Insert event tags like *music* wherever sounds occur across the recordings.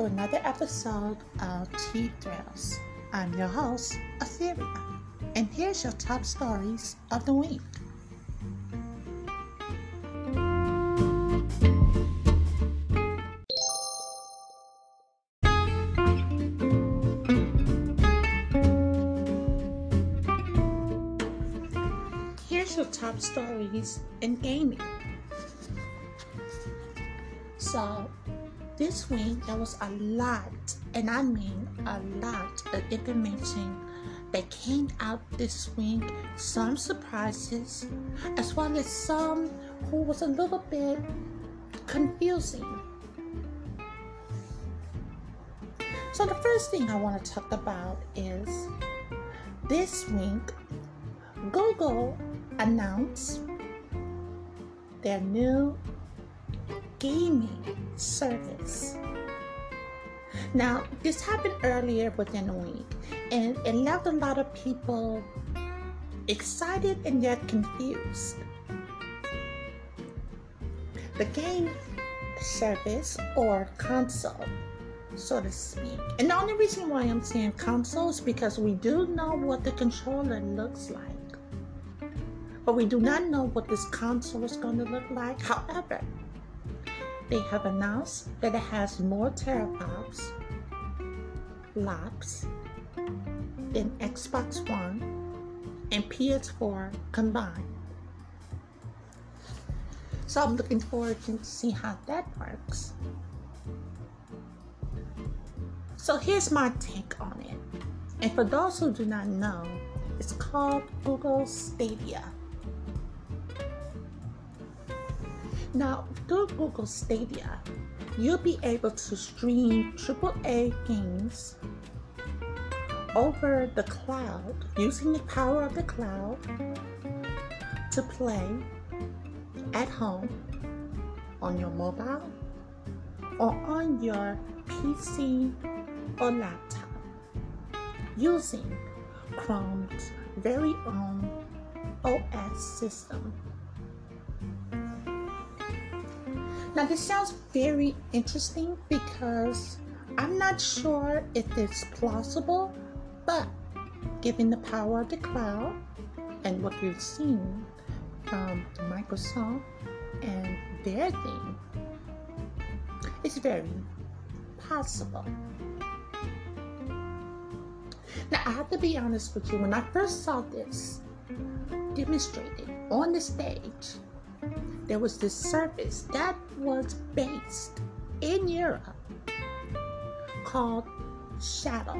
to another episode of Tea Thrills. I'm your host, Etheria, and here's your top stories of the week. Here's your top stories in gaming. So, this week there was a lot, and I mean a lot of information that came out this week. Some surprises, as well as some who was a little bit confusing. So, the first thing I want to talk about is this week Google announced their new gaming service. Now, this happened earlier within a week, and it left a lot of people excited and yet confused. The game service or console, so to speak. And the only reason why I'm saying console is because we do know what the controller looks like. But we do not know what this console is going to look like. However, they have announced that it has more teraflops flops than Xbox One and PS4 combined. So I'm looking forward to see how that works. So here's my take on it. And for those who do not know, it's called Google Stadia. Now, through Google Stadia, you'll be able to stream AAA games over the cloud using the power of the cloud to play at home on your mobile or on your PC or laptop using Chrome's very own OS system. Now, this sounds very interesting because I'm not sure if it's plausible, but given the power of the cloud and what we've seen from Microsoft and their thing, it's very possible. Now, I have to be honest with you, when I first saw this demonstrated on the stage, there was this service that was based in Europe called Shadow.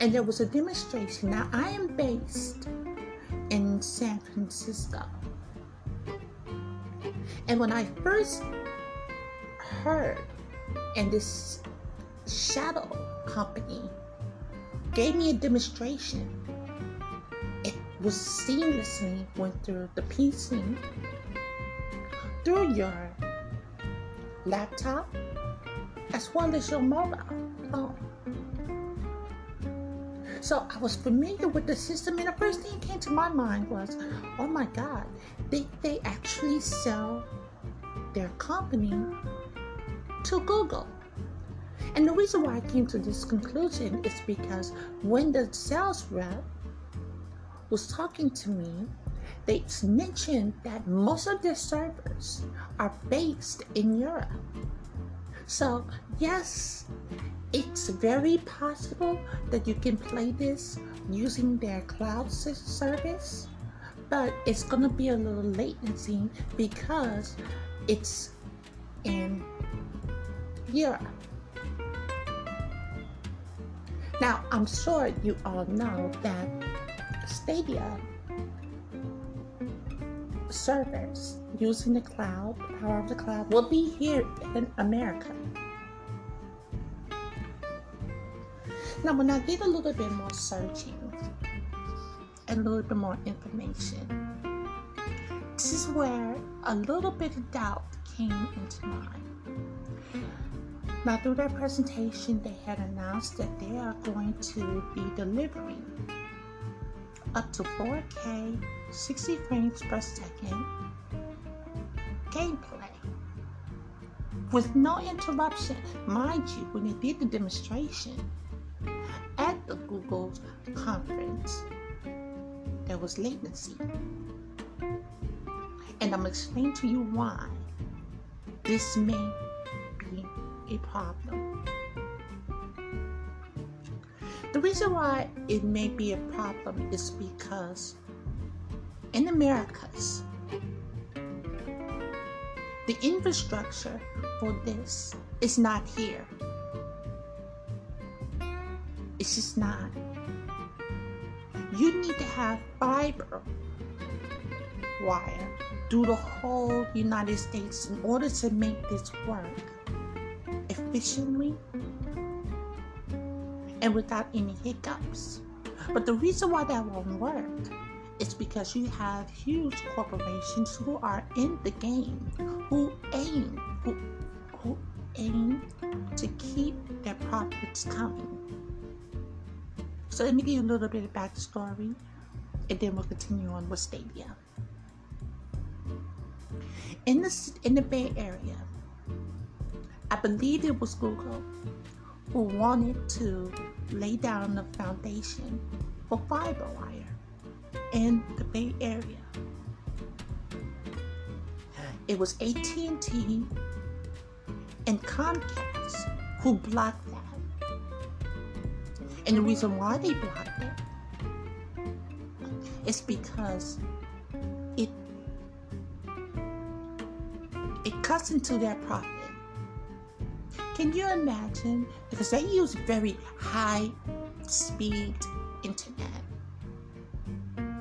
And there was a demonstration. Now, I am based in San Francisco. And when I first heard, and this shadow company gave me a demonstration was seamlessly went through the PC, through your laptop, as well as your mobile phone. So I was familiar with the system, and the first thing that came to my mind was, oh my God, they, they actually sell their company to Google. And the reason why I came to this conclusion is because when the sales rep was talking to me, they mentioned that most of their servers are based in Europe. So, yes, it's very possible that you can play this using their cloud service, but it's going to be a little latency because it's in Europe. Now, I'm sure you all know that Stadia servers using the cloud, the power of the cloud, will be here in America. Now, when I did a little bit more searching and a little bit more information, this is where a little bit of doubt came into mind. Now, through their presentation, they had announced that they are going to be delivering up to 4K 60 frames per second gameplay with no interruption. Mind you, when they did the demonstration at the Google conference, there was latency. And I'm explaining to you why this may be a problem. The reason why it may be a problem is because in Americas, the infrastructure for this is not here. It's just not. You need to have fiber wire through the whole United States in order to make this work efficiently and without any hiccups. But the reason why that won't work is because you have huge corporations who are in the game, who aim, who, who aim to keep their profits coming. So let me give you a little bit of backstory, and then we'll continue on with Stadia. In the in the Bay Area, I believe it was Google who wanted to lay down the foundation for fiber wire in the Bay Area. It was AT&T and Comcast who blocked that. And the reason why they blocked it is because it it cuts into their profit. Can you imagine? Because they use very high speed internet.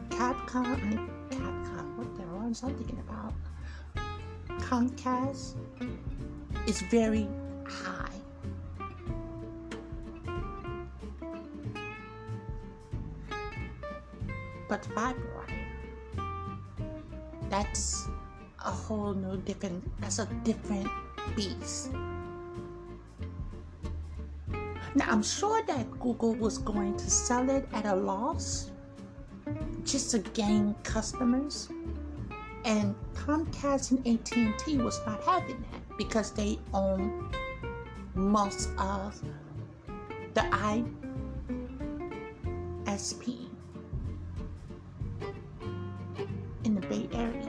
Capcom, Capcom, what the hell was I thinking about? Comcast is very high. But fiber wire, that's a whole new different, that's a different beast. Now, I'm sure that Google was going to sell it at a loss just to gain customers. And Comcast and AT&T was not having that because they own most of the ISP in the Bay Area.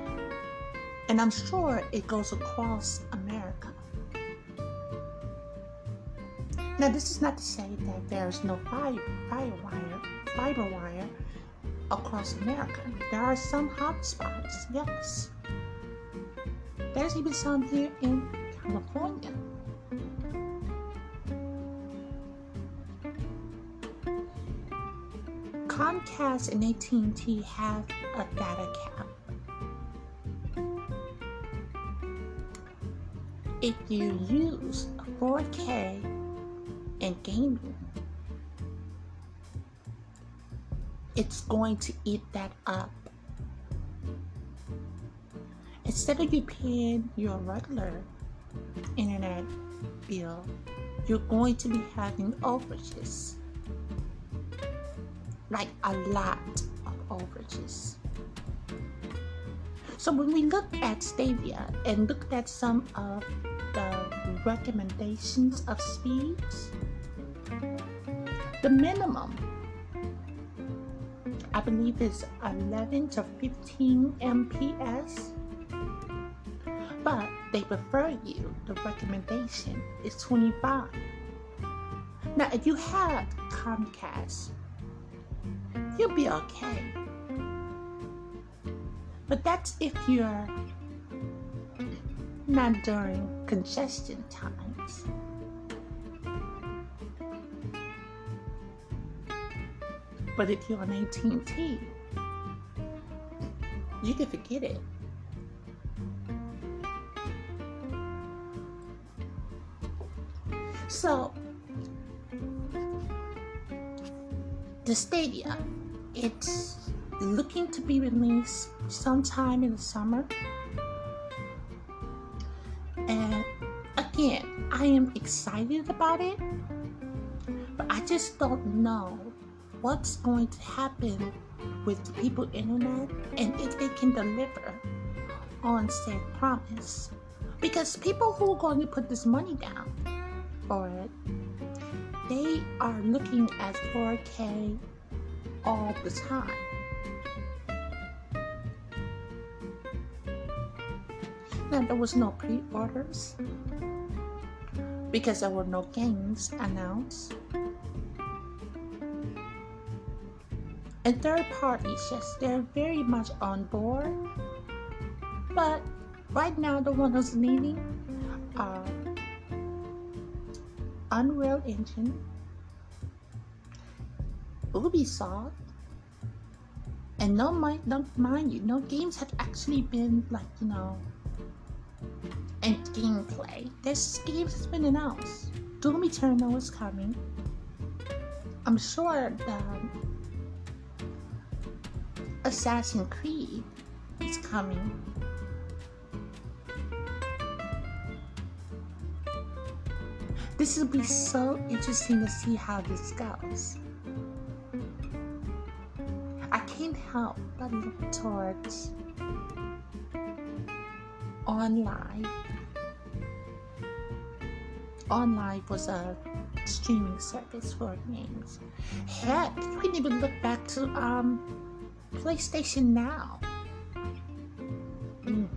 And I'm sure it goes across America. Now, this is not to say that there's no fire, fire wire, fiber wire across America. There are some hotspots, yes. There's even some here in California. Comcast and AT&T have a data cap. If you use 4K and gaming, it's going to eat that up. Instead of you paying your regular internet bill, you're going to be having overages. Like a lot of overages. So when we look at Stadia and looked at some of the recommendations of speeds, the minimum I believe is 11 to 15 MPS. But they prefer you, the recommendation is 25. Now, if you have Comcast, you'll be okay. But that's if you're not during congestion times. But if you're on AT&T, you can forget it. So, the Stadia, it's looking to be released sometime in the summer. And again, I am excited about it, but I just don't know what's going to happen with the people internet and if they can deliver on said promise Because people who are going to put this money down for it, they are looking at 4K all the time. Now, there was no pre orders because there were no games announced. And third parties, yes, they're very much on board. But right now, the one who's leading are Unreal Engine, Ubisoft, and no mind, don't mind you, no games have actually been like you know, and gameplay. This game has been announced. Doom Eternal is coming. I'm sure that Assassin's Creed is coming. This will be so interesting to see how this goes. I can't help but look towards OnLive. OnLive was a streaming service for games. Heck, you can even look back to um, PlayStation Now. Mm.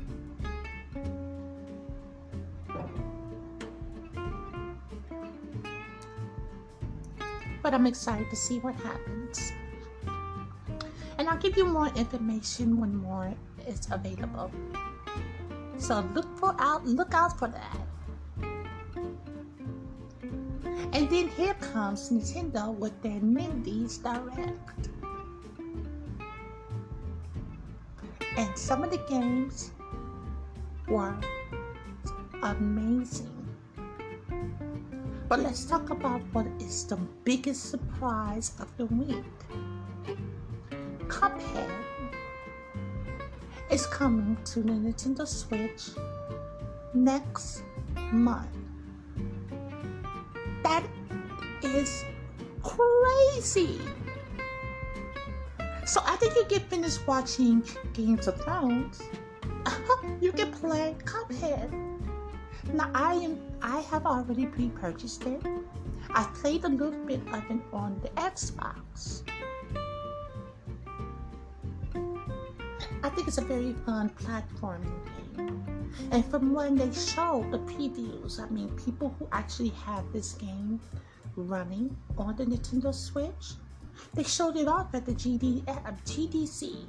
But I'm excited to see what happens. And I'll give you more information when more is available. So look for out look out for that. And then here comes Nintendo with their Nindies Direct. And some of the games were amazing. But let's talk about what is the biggest surprise of the week. Cuphead is coming to the Nintendo Switch next month. That is crazy. After you get finished watching Games of Thrones, uh-huh, you can play Cuphead. Now I am I have already pre-purchased it. I played a little bit of it on the Xbox. I think it's a very fun platforming game. And from when they showed the previews, I mean, people who actually have this game running on the Nintendo Switch, they showed it off at the GD, uh, GDC.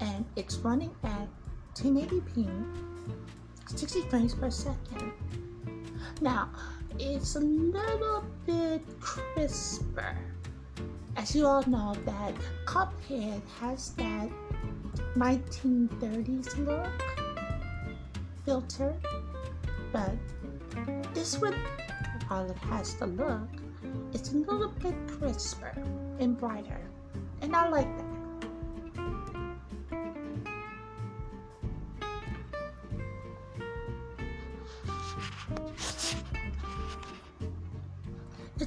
And it's running at 1080p, 60 frames per second. Now, it's a little bit crisper. As you all know, that Cuphead has that 1930s look filter, but this one, while it has the look, it's a little bit crisper and brighter, and I like that.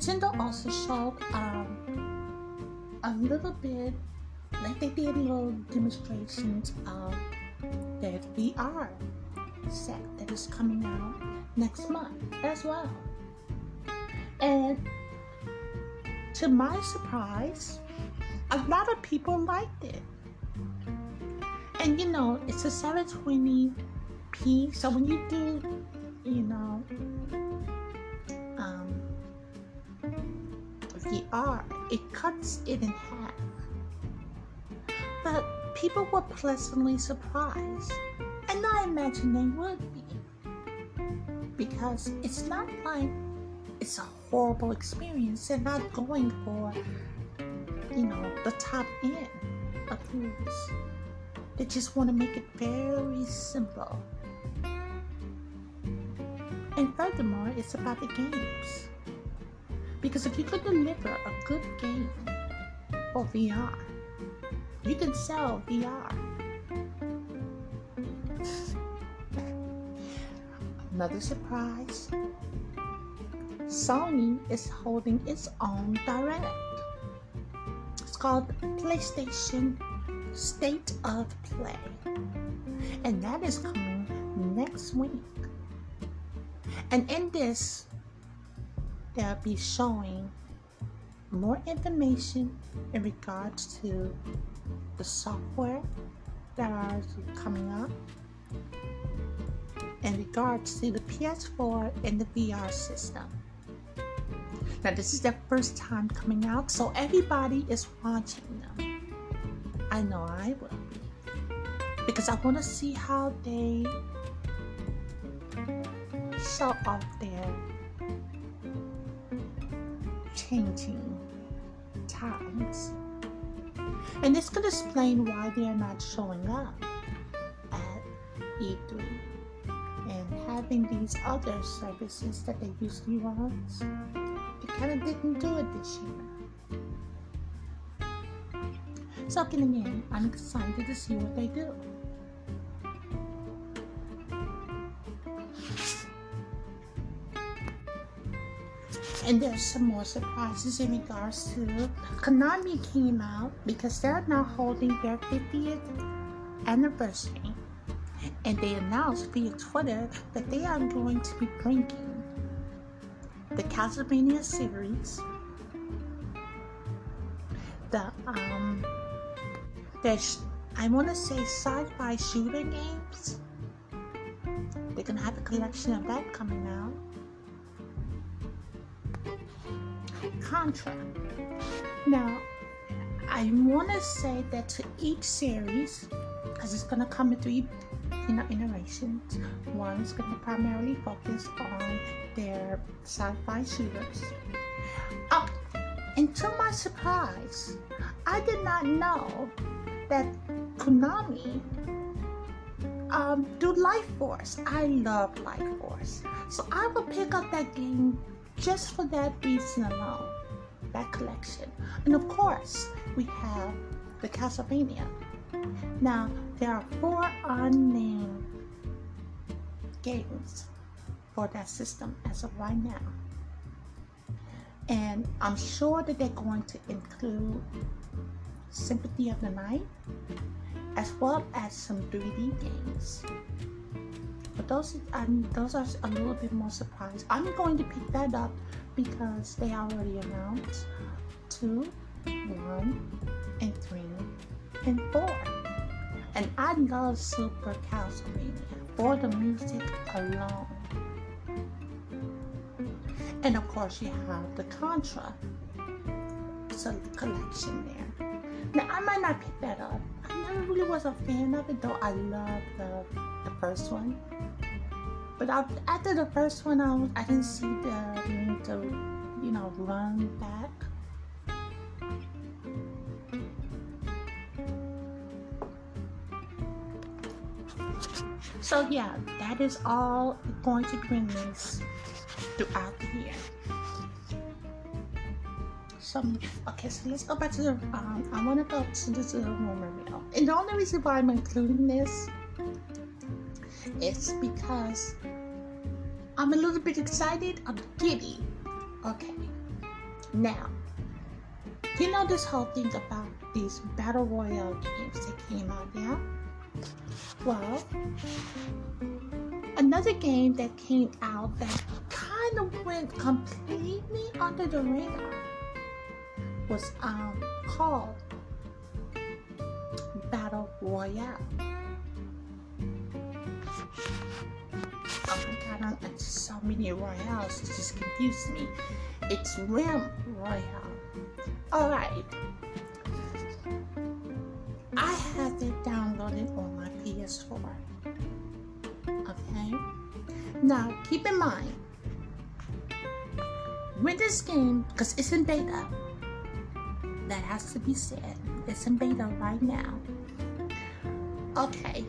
Nintendo also showed um, a little bit, like they did little demonstrations of their VR set that is coming out next month as well. And to my surprise, a lot of people liked it. And you know, it's a 720p, so when you do, you know, um, VR, it cuts it in half. But people were pleasantly surprised, and I imagine they would be. Because it's not like it's a horrible experience. They're not going for, you know, the top end of things. They just want to make it very simple. And furthermore, it's about the games. Because if you could deliver a good game for VR, you can sell VR. *laughs* Another surprise Sony is holding its own direct. It's called PlayStation State of Play. And that is coming next week. And in this, they'll be showing more information in regards to the software that are coming up in regards to the PS4 and the VR system. Now, this is their first time coming out, so everybody is watching them. I know I will be. Because I want to see how they show off their changing times. And this could explain why they're not showing up at E3 and having these other services that they usually run. They kind of didn't do it this year. So again, I'm excited to see what they do. And there's some more surprises in regards to Konami came out because they're now holding their 50th anniversary. And they announced via Twitter that they are going to be bringing Castlevania series, the um, there's I want to say sci-fi shooter games. They're gonna have a collection of that coming out. Contra. Now, I want to say that to each series, because it's gonna come in three you know, iterations. One is going to primarily focus on their sci-fi shooters. Oh, and to my surprise, I did not know that Konami um, do Life Force. I love Life Force, so I will pick up that game just for that reason alone. That collection, and of course, we have the Castlevania. Now, there are four unnamed games for that system as of right now. And I'm sure that they're going to include Symphony of the Night as well as some 3D games. But those, um, those are a little bit more surprised. I'm going to pick that up because they already announced two, one, and three, and four. And I love Super Castlevania for the music alone. And of course, you have the Contra so collection there. Now, I might not pick that up. I never really was a fan of it, though I love the, the first one. But after the first one, I, I didn't see the to, you know, run back So yeah, that is all going to bring us throughout the year. So okay, so let's go back to the. Um, I want to go to the rumor mill, and the only reason why I'm including this is because I'm a little bit excited. I'm giddy. Okay, now you know this whole thing about these battle royale games that came out, yeah? Well, another game that came out that kind of went completely under the radar was um, called Battle Royale. Oh my god, I, so many royales, it just confused me. It's Realm Royale. Alright. I have it downloaded on my PS4. Okay? Now, keep in mind, with this game, because it's in beta, that has to be said, it's in beta right now. Okay.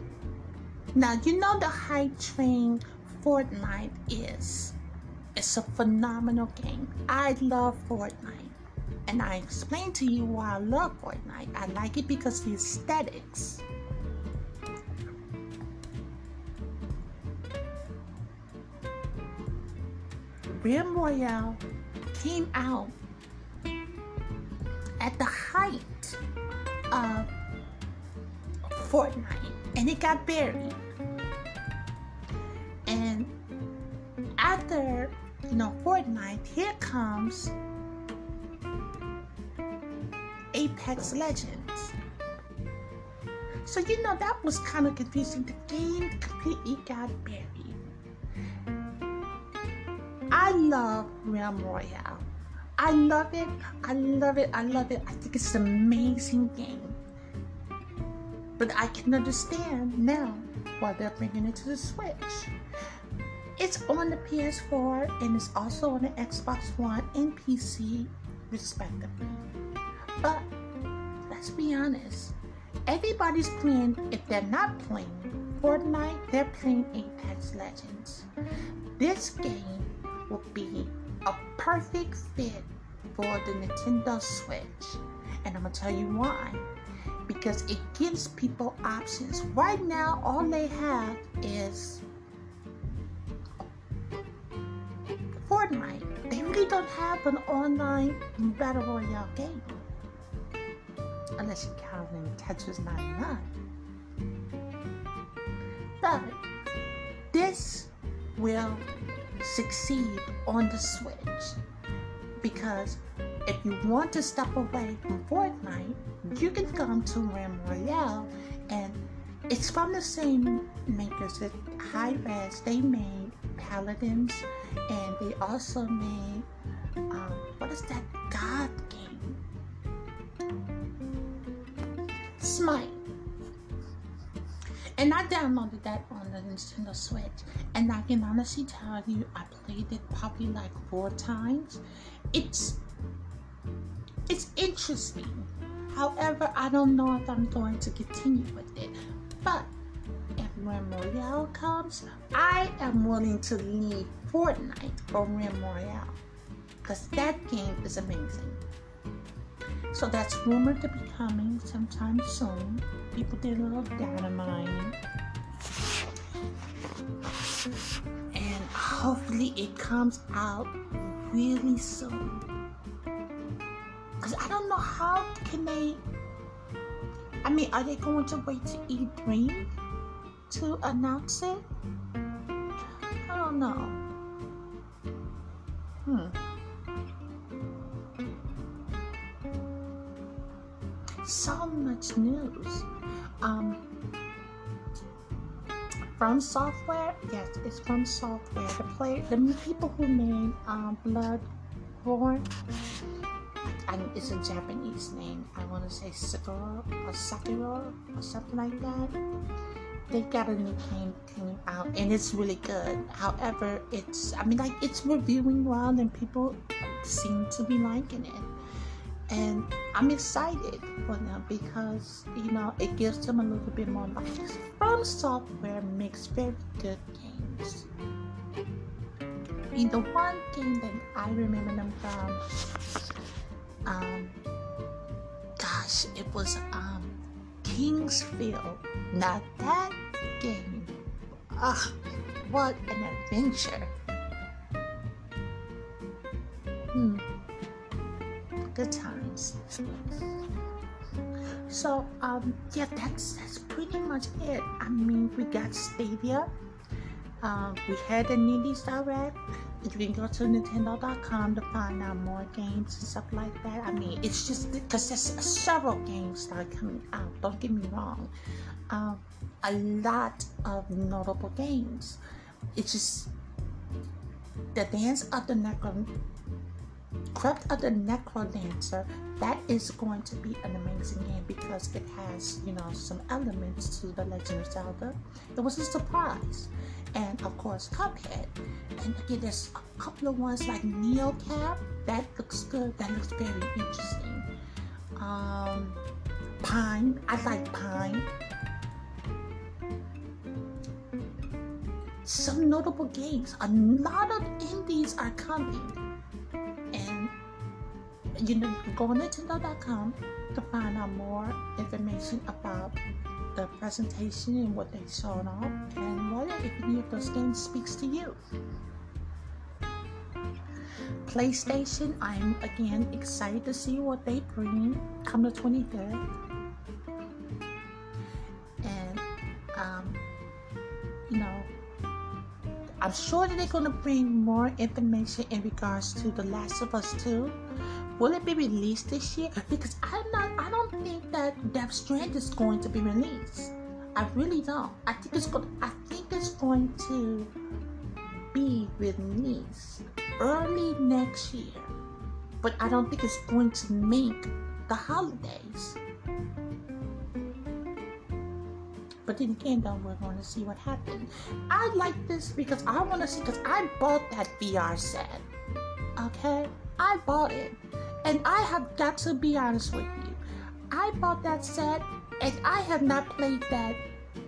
Now, you know the hype train Fortnite is. It's a phenomenal game. I love Fortnite. And I explained to you why I love Fortnite. I like it because the aesthetics. Realm Royale came out at the height of Fortnite and it got buried. And after, you know, Fortnite, here comes Apex Legends. So, you know, that was kind of confusing. The game completely got buried. I love Realm Royale. I love it. I love it. I love it. I think it's an amazing game. But I can understand now why they're bringing it to the Switch. It's on the PS4 and it's also on the Xbox One and PC, respectively. But let's be honest, everybody's playing, if they're not playing Fortnite, they're playing Apex Legends. This game will be a perfect fit for the Nintendo Switch. And I'm gonna tell you why. Because it gives people options. Right now, all they have is Fortnite. They really don't have an online battle royale game. Unless you count in Tetris 99. But this will succeed on the Switch because if you want to step away from Fortnite, you can come to Realm Royale and it's from the same makers that Hi-Rez. They made Paladins and they also made um, what is that God game? Smite. And I downloaded that on the Nintendo Switch. And I can honestly tell you, I played it probably like four times. It's it's interesting. However, I don't know if I'm going to continue with it. But if Royale comes, I am willing to leave Fortnite for Royale. Because that game is amazing. So that's rumored to be coming sometime soon. People did a little data mining. And hopefully it comes out really soon. Because I don't know how can they I mean, are they going to wait to E3 to announce it? I don't know. Hmm. So much news. Um, from software, yes, it's from software. The play, the people who made um, Bloodborne, and it's a Japanese name. I want to say Sakura or Sakura or something like that. They got a new game came out, and it's really good. However, it's I mean like it's reviewing well, and people seem to be liking it and I'm excited for them because you know it gives them a little bit more life. From Software makes very good games. Mean, the one game that I remember them from, um, gosh, it was um, King's Field. Now that game, ah, what an adventure! Hmm good times. So um yeah that's that's pretty much it. I mean we got Stadia. Uh, we had the Indies Direct. You can go to Nintendo.com to find out more games and stuff like that. I mean, it's just because there's several games that are coming out. Don't get me wrong. Um, a lot of notable games. It's just the Dance of the Necro Crypt of the Necrodancer, that is going to be an amazing game because it has, you know, some elements to The Legend of Zelda. It was a surprise. And of course, Cuphead. And again, there's a couple of ones like NeoCap. That looks good. That looks very interesting. Um, Pine. I like Pine. Some notable games. A lot of indies are coming you know, can go on Nintendo.com to find out more information about the presentation and what they showed off and whether if any of those games speaks to you. PlayStation, I'm again excited to see what they bring come the 25th. And, um, you know, I'm sure that they're going to bring more information in regards to The Last of Us 2. Will it be released this year? Because I'm not. I don't think that Death Strand is going to be released. I really don't. I think it's going. I think it's going to be released early next year, but I don't think it's going to make the holidays. But then again, though, we're going to see what happens. I like this because I want to see, because I bought that VR set. Okay? I bought it. And I have got to be honest with you. I bought that set and I have not played that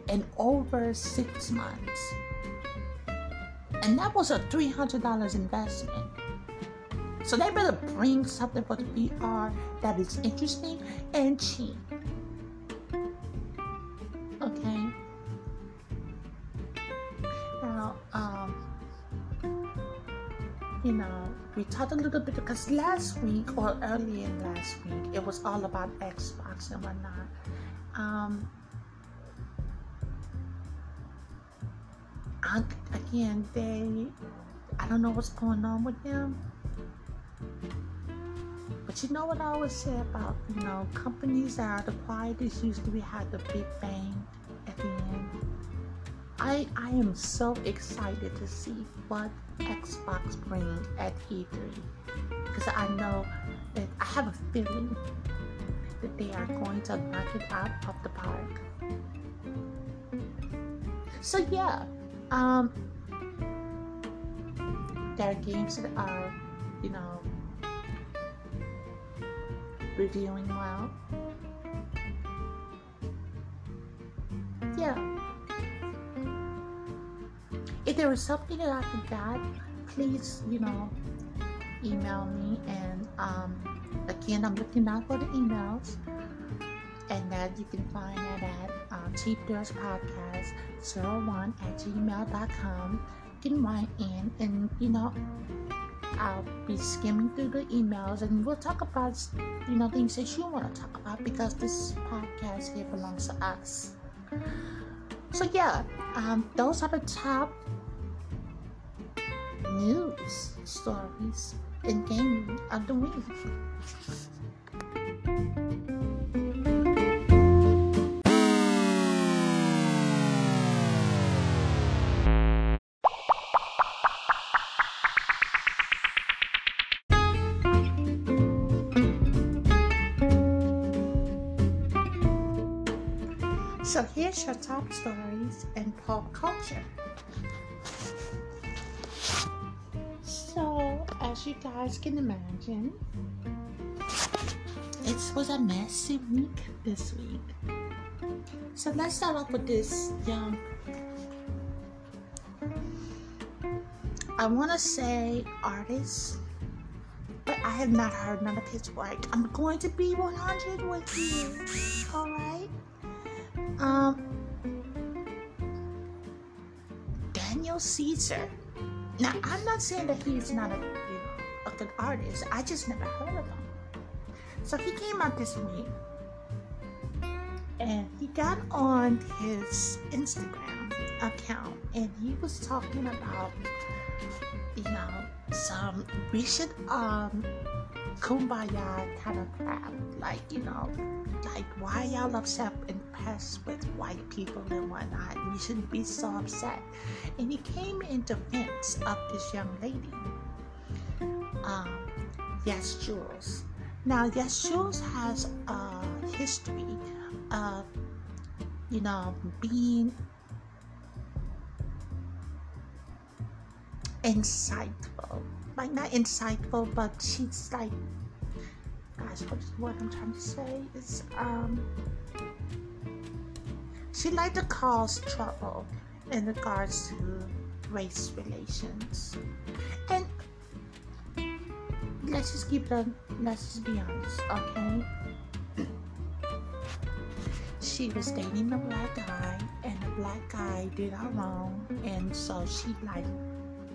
in over six months. And that was a $300 investment. So they better bring something for the VR that is interesting and cheap. Okay. Now, um, you know, we talked a little bit because last week or early in last week, it was all about Xbox and whatnot. Um, again, they, I don't know what's going on with them. But you know what I always say about, you know, companies that are the quietest usually we have the big bang at the end. I I am so excited to see what Xbox brings at E3 because I know that I have a feeling that they are going to knock it out of the park. So yeah, um, there are games that are, you know, reviewing well. Yeah. If there was something that I forgot, please, you know, email me. And um, again, I'm looking out for the emails. And that you can find it at uh, Cheap Girls Podcast 01 at gmail.com. You can write in and, you know, I'll be skimming through the emails and we'll talk about, you know, things that you want to talk about because this podcast here belongs to us. So, yeah, um, those are the top news stories in gaming of the week. So here's your top stories in pop culture. You guys can imagine, it was a messy week this week. So let's start off with this young. I want to say artist, but I have not heard none of his work. I'm going to be 100 with you. All right. Um, Daniel Caesar. Now, I'm not saying that he's not a, good artist. I just never heard of him. So he came out this week, and he got on his Instagram account, and he was talking about, you know, some should um kumbaya kind of crap. Like, you know, like why y'all upset and pressed with white people and whatnot? You shouldn't be so upset. And he came in defense of this young lady. Um, YesJulz. Now, YesJulz has a history of, you know, being insightful like not insightful, but she's like, gosh, what I'm trying to say is, um, she like to cause trouble in regards to race relations, and let's just keep it. Let's just be honest, okay? she was dating a black guy, and the black guy did her wrong, and so she like,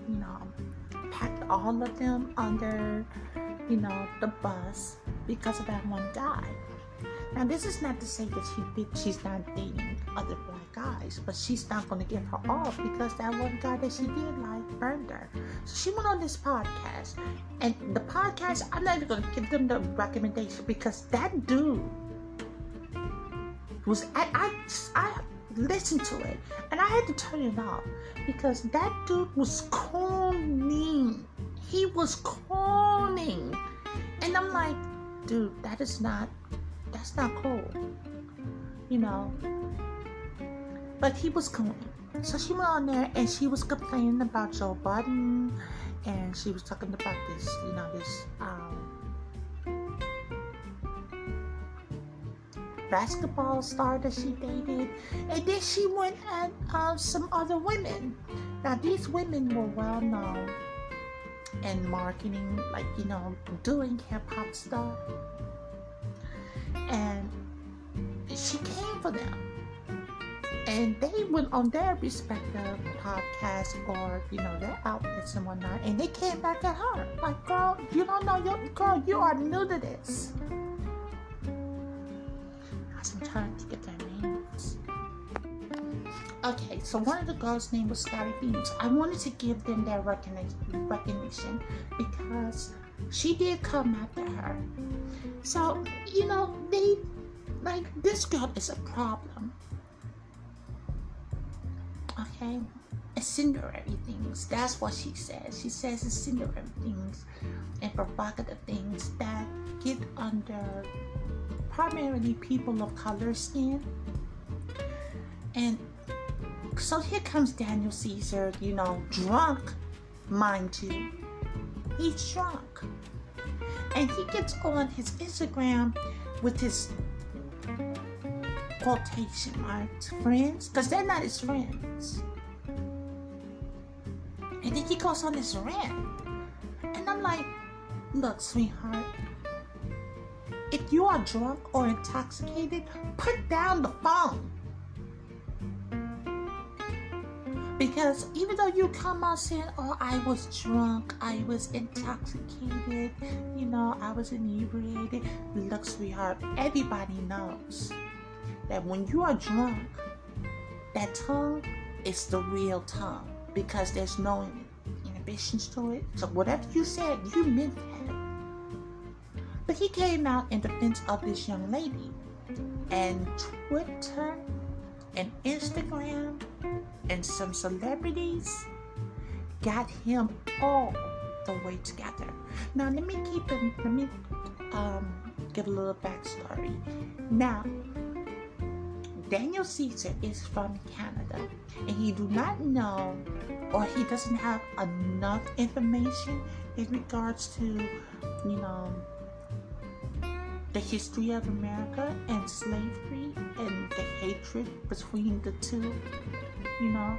you know packed all of them under, you know, the bus because of that one guy. Now, this is not to say that she she's not dating other black guys, but she's not going to give her off because that one guy that she did like burned her. So she went on this podcast, and the podcast I'm not even going to give them the recommendation because that dude was I I, I listened to it and I had to turn it off because that dude was corning. He was corning, and I'm like, dude, that is not that's not cool. You know. But he was cool. So she went on there and she was complaining about Joe Budden and she was talking about this, you know, this um, basketball star that she dated. And then she went at uh, some other women. Now, these women were well known in marketing, like, you know, doing hip hop stuff and she came for them. And they went on their respective podcasts or, you know, their outlets and whatnot, and they came back at her. Like, girl, you don't know your girl, you are new to this. Trying to get their names. Okay, so one of the girls' name was Scottie Beams. I wanted to give them their recognition because she did come after her. So, you know, they like this girl is a problem. Okay? Incendiary things. That's what she says. She says incendiary things and provocative things that get under primarily people of color skin. And so here comes Daniel Caesar, you know, drunk, mind you. He's drunk and he gets on his Instagram with his quotation marks friends because they're not his friends. And then he goes on this rant. And I'm like, look, sweetheart, if you are drunk or intoxicated, put down the phone. Because even though you come out saying, oh, I was drunk, I was intoxicated, you know, I was inebriated, look, sweetheart, everybody knows that when you are drunk, that tongue is the real tongue because there's no inhibitions to it. So whatever you said, you meant that. But he came out in defense of this young lady. And Twitter and Instagram and some celebrities got him all the way together. Now let me keep it. Let me um, give a little backstory. Now, Daniel Caesar is from Canada, and he do not know, or he doesn't have enough information in regards to, you know, the history of America and slavery and the hatred between the two, you know.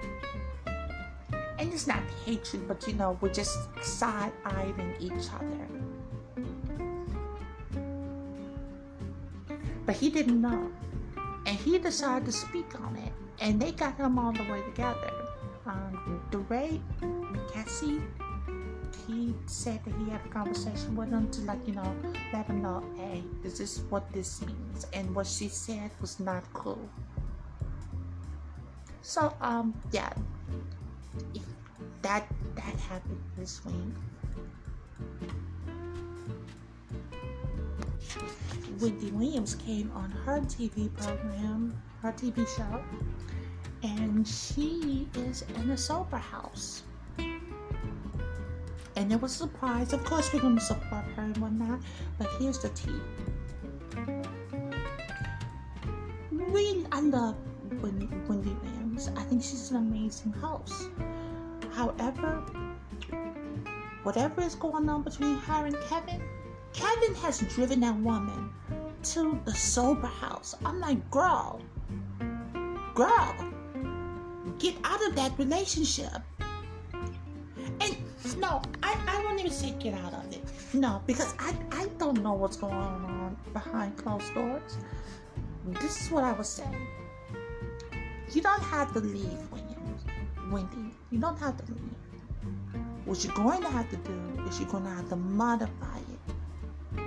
And it's not hatred, but you know, we're just side eyeing each other. But he didn't know. And he decided to speak on it. And they got him all the way together. Um, DeRay Mckesson he said that he had a conversation with him to like you know let him know hey this is what this means and what she said was not cool. So um yeah. That that happened this week Wendy Williams came on her TV program, her TV show, and she is in a sober house and it was a surprise. Of course, we're going to support her and whatnot, but here's the tea. We, I love Wendy, Wendy Williams. I think she's an amazing host. However, whatever is going on between her and Kevin, Kevin has driven that woman to the sober house. I'm like, girl, girl, get out of that relationship. No, I, I won't even say get out of it. No, because I, I don't know what's going on behind closed doors. This is what I was saying. You don't have to leave, Wendy. You don't have to leave. What you're going to have to do is you're going to have to modify it.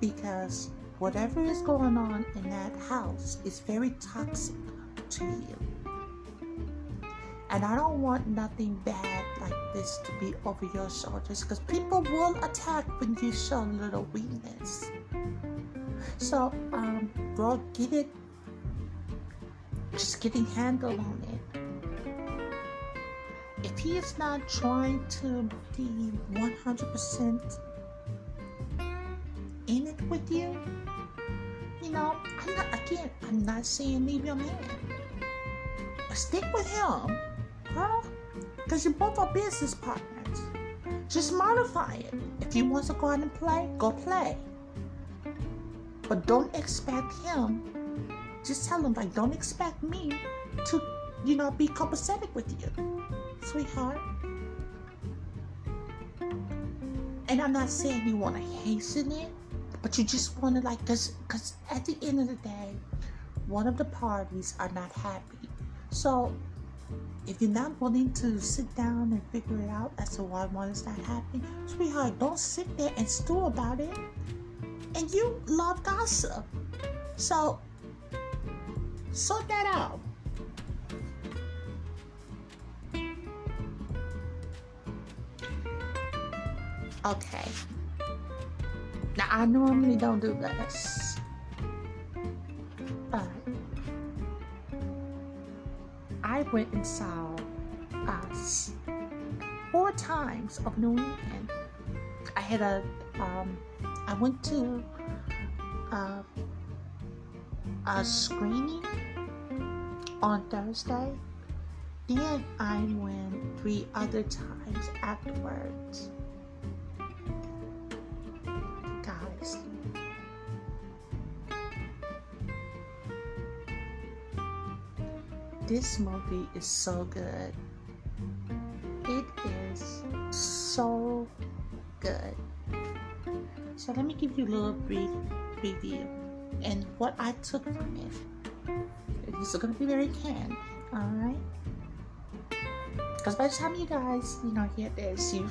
Because whatever is going on in that house is very toxic to you. And I don't want nothing bad this to be over your shoulders because people will attack when you show a little weakness. So, um, girl, get it. Just getting handle on it. If he is not trying to be 100% in it with you, you know, I'm not, again, I'm not saying leave your man. But stick with him, girl. Because you both are business partners. Just modify it. If he wants to go out and play, go play. But don't expect him. Just tell him, like, don't expect me to, you know, be copacetic with you, sweetheart. And I'm not saying you want to hasten it, but you just want to, like, because cause at the end of the day, one of the parties are not happy. So if you're not willing to sit down and figure it out as to why one is not happy, sweetheart, don't sit there and stew about it and you love gossip. So, sort that out. Okay. Now, I normally don't do this. I went and saw us four times of New England. I had a um, I went to uh, a screening on Thursday. Then I went three other times afterwards. Guys, this movie is so good. It is so good. So let me give you a little brief review and what I took from it. Is going to be very canned, alright? Because by the time you guys, you know, hear this, you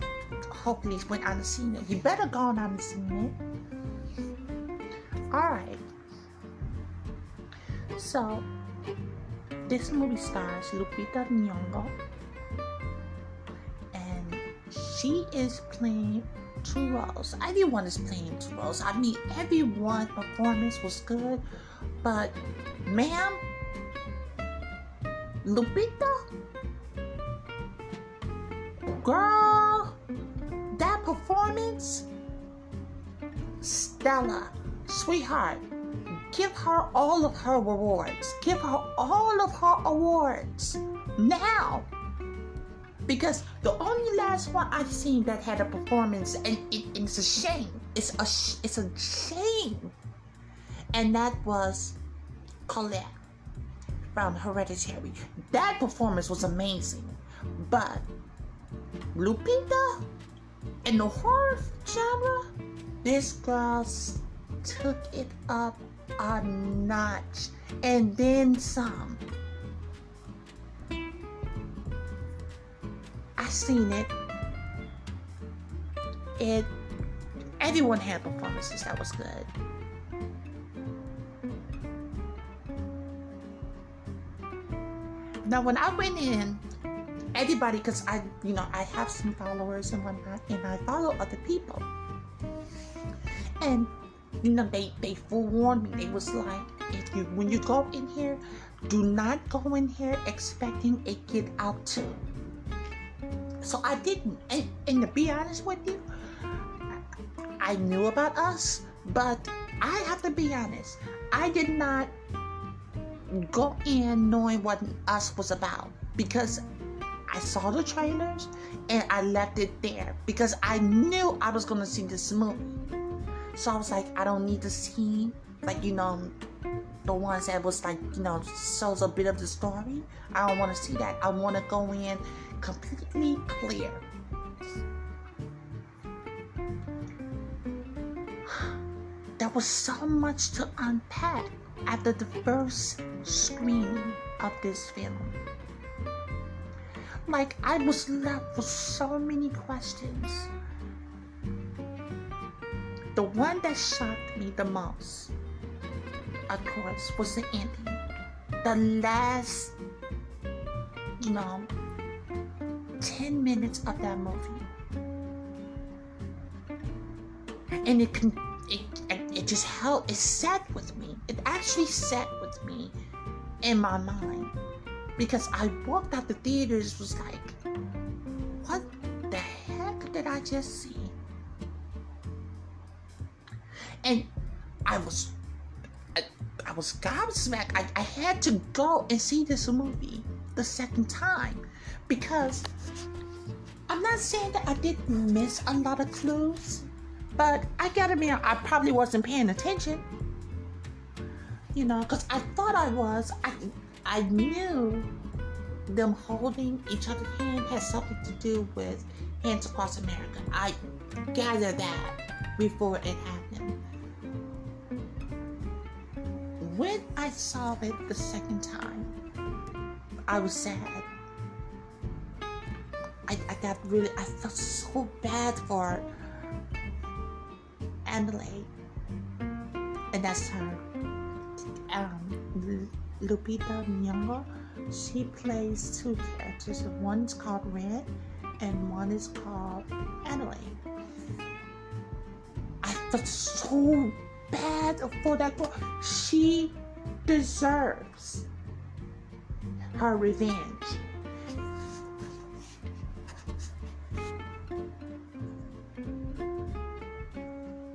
hopefully went the scene it. You better go on the scene it. Alright. So, this movie stars Lupita Nyong'o. And she is playing two roles. Everyone is playing two roles. I mean, everyone performance was good, but ma'am, Lupita, girl, that performance, Stella, sweetheart, give her all of her rewards. Give her all of her awards now because the only last one I've seen that had a performance, and it, it's a shame. It's a it's a shame, and that was Collette from Hereditary. That performance was amazing, but Lupita in the horror genre, this girl took it up a notch and then some. I seen it. It everyone had performances that was good. Now when I went in, everybody, because I, you know, I have some followers and whatnot, and I follow other people, and you know, they they forewarned me. They was like, if you when you go in here, do not go in here expecting a get out to. So I didn't. And, and to be honest with you, I knew about us, but I have to be honest. I did not go in knowing what us was about because I saw the trailers and I left it there because I knew I was going to see this movie. So I was like, I don't need to see, like, you know, the ones that was like, you know, shows a bit of the story. I don't want to see that. I want to go in completely clear. *sighs* There was so much to unpack after the first screening of this film. Like, I was left with so many questions. The one that shocked me the most of course, was the ending. The last, you know, 10 minutes of that movie. And it it, it just held, it sat with me. It actually sat with me in my mind. Because I walked out the theaters was like, what the heck did I just see? And I was I, I was gobsmacked. I, I had to go and see this movie the second time because I'm not saying that I didn't miss a lot of clues, but I gotta admit, I probably wasn't paying attention. You know, because I thought I was. I, I knew them holding each other's hand had something to do with Hands Across America. I gathered that before it happened. When I saw it the second time, I was sad. I, I got really, I felt so bad for Adelaide. And that's her. Um, Lupita Nyong'o. She plays two characters. One's called Red, and one is called Adelaide. Felt so bad for that girl. She deserves her revenge.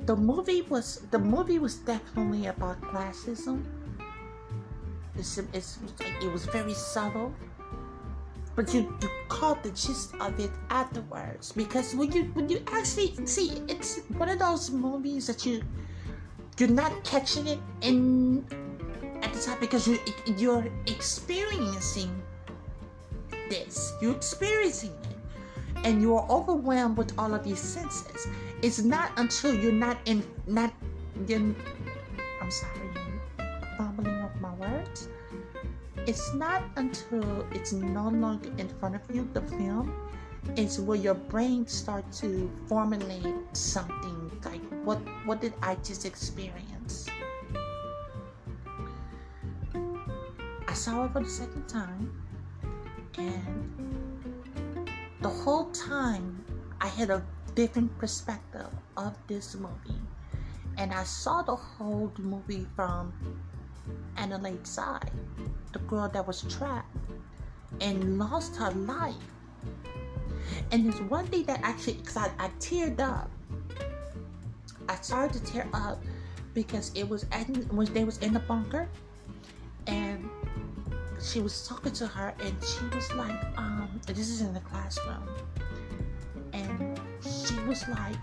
The movie was the movie was definitely about classism. It's, it's, it was very subtle, but you, you caught the gist of it afterwards because when you when you actually see it's one of those movies that you you're not catching it in at the time because you you're experiencing this. You're experiencing it. And you're overwhelmed with all of these senses. It's not until you're not in not in i'm sorry it's not until it's no longer in front of you the film is where your brain starts to formulate something like what what did I just experience? I saw it for the second time and the whole time I had a different perspective of this movie. And I saw the whole movie from Adelaide's side, the girl that was trapped and lost her life and there's one thing that actually, because I, I teared up. I started to tear up because it was at, when they was in the bunker, and she was talking to her, and she was like, um, this is in the classroom, and she was like,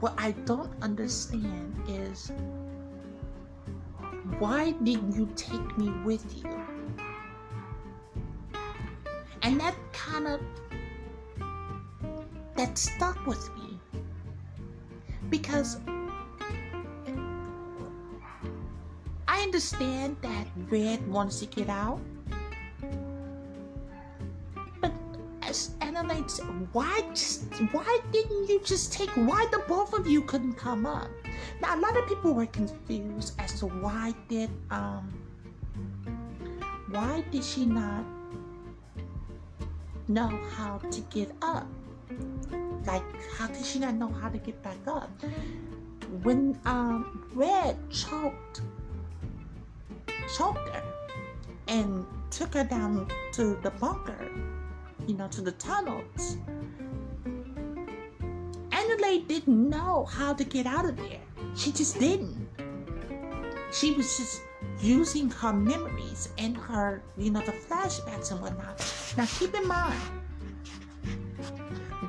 what I don't understand is why didn't you take me with you? And that kind of that stuck with me because I understand that Red wants to get out, but as Adelaide said, why just why didn't you just take? Why the both of you couldn't come up? Now a lot of people were confused as to why did um why did she not know how to get up? Like, how did she not know how to get back up? When um, Red choked, choked her and took her down to the bunker, you know, to the tunnels. Adelaide didn't know how to get out of there. She just didn't. She was just using her memories and her, you know, the flashbacks and whatnot. Now, keep in mind,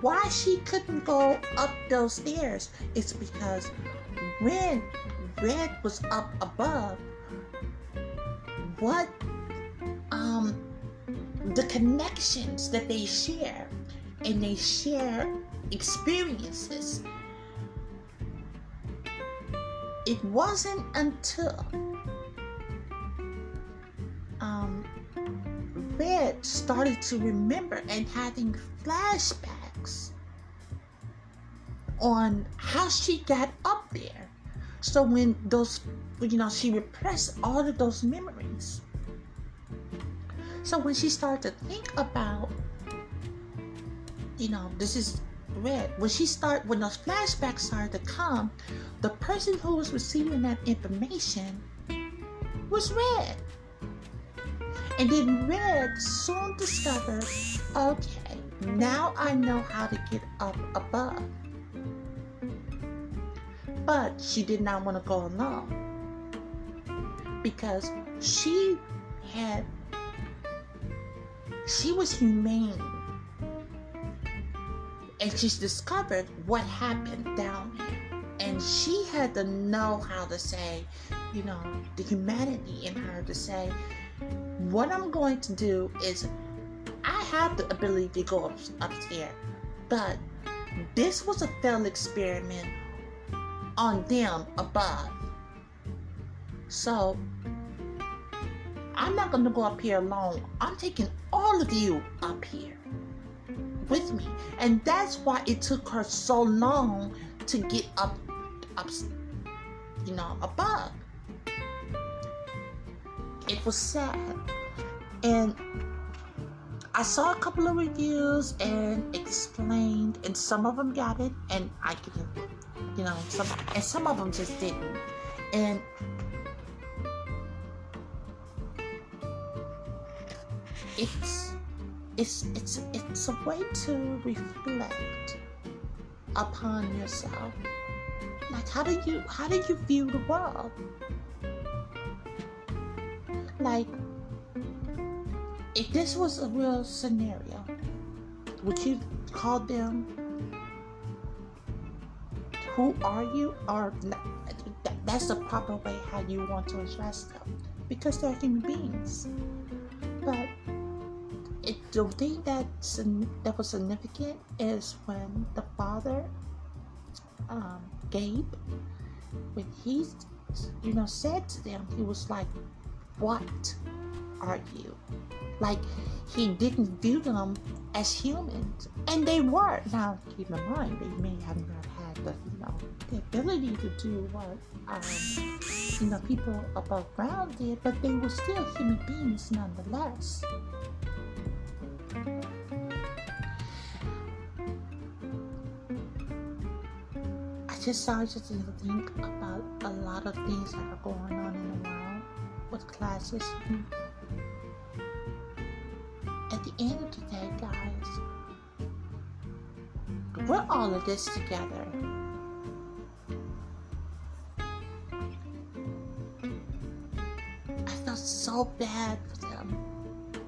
why she couldn't go up those stairs is because when Red was up above, what um the connections that they share and they share experiences. It wasn't until um, Red started to remember and having flashbacks on how she got up there. So when those you know, she repressed all of those memories. So when she started to think about, you know, this is red. When she started, when those flashbacks started to come, the person who was receiving that information was red. And then Red soon discovered, okay, now I know how to get up above. But she did not want to go alone because she had, she was humane. And she's discovered what happened down. And she had to know how to say, you know, the humanity in her to say, what I'm going to do is I have the ability to go up, upstairs, but this was a failed experiment on them above. So I'm not going to go up here alone. I'm taking all of you up here with me. And that's why it took her so long to get up, up you know, above. It was sad. And I saw a couple of reviews and explained, and some of them got it, and I could, you know, some, and some of them just didn't. And it's it's it's it's a way to reflect upon yourself. Like how do you how do you view the world? Like if this was a real scenario, would you call them who are you or that's the proper way how you want to address them because they're human beings but it, the thing that that was significant is when the father um, Gabe when he you know said to them he was like what are you like he didn't view them as humans, and they were. Now, keep in mind, they may have not had the, you know, the ability to do what, um, you know, people above ground did, but they were still human beings nonetheless. Just to think about a lot of things that are going on in the world with classes. at the end of the day, guys, we're all of this together. I felt so bad for them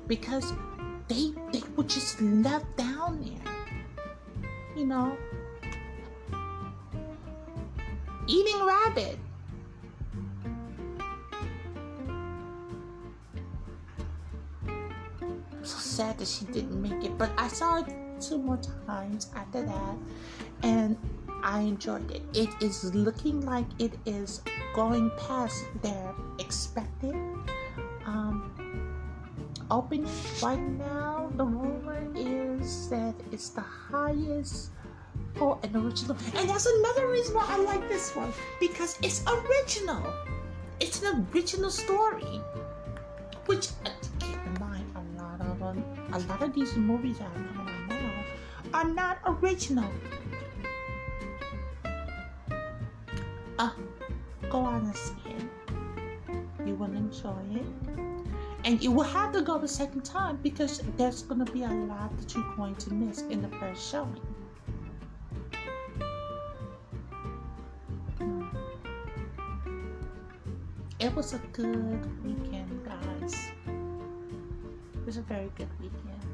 because they they were just left down there. You know, eating rabbit. So sad that she didn't make it, but I saw it two more times after that, and I enjoyed it. It is looking like it is going past their expected um, opening right now. The rumor is that it's the highest for an original, and that's another reason why I like this one because it's original. It's an original story, which keep in mind a lot of um, a lot of these movies are coming now are not original. Uh, go on and see it. You will enjoy it. And you will have to go the second time because there's going to be a lot that you're going to miss in the first showing. It was a good weekend, guys. It was a very good weekend.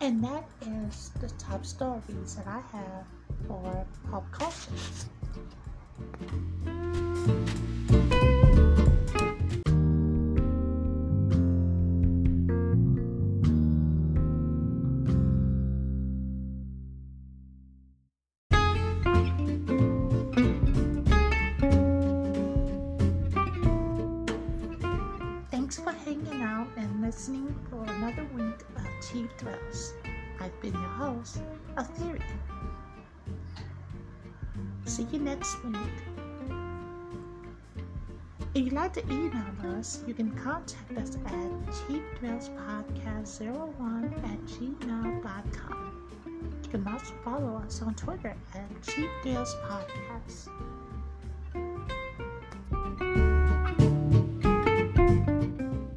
And that is the top stories that I have for pop culture. Us, you can contact us at cheapthrillspodcast01 at gmail.com. You can also follow us on Twitter at Cheap Podcast.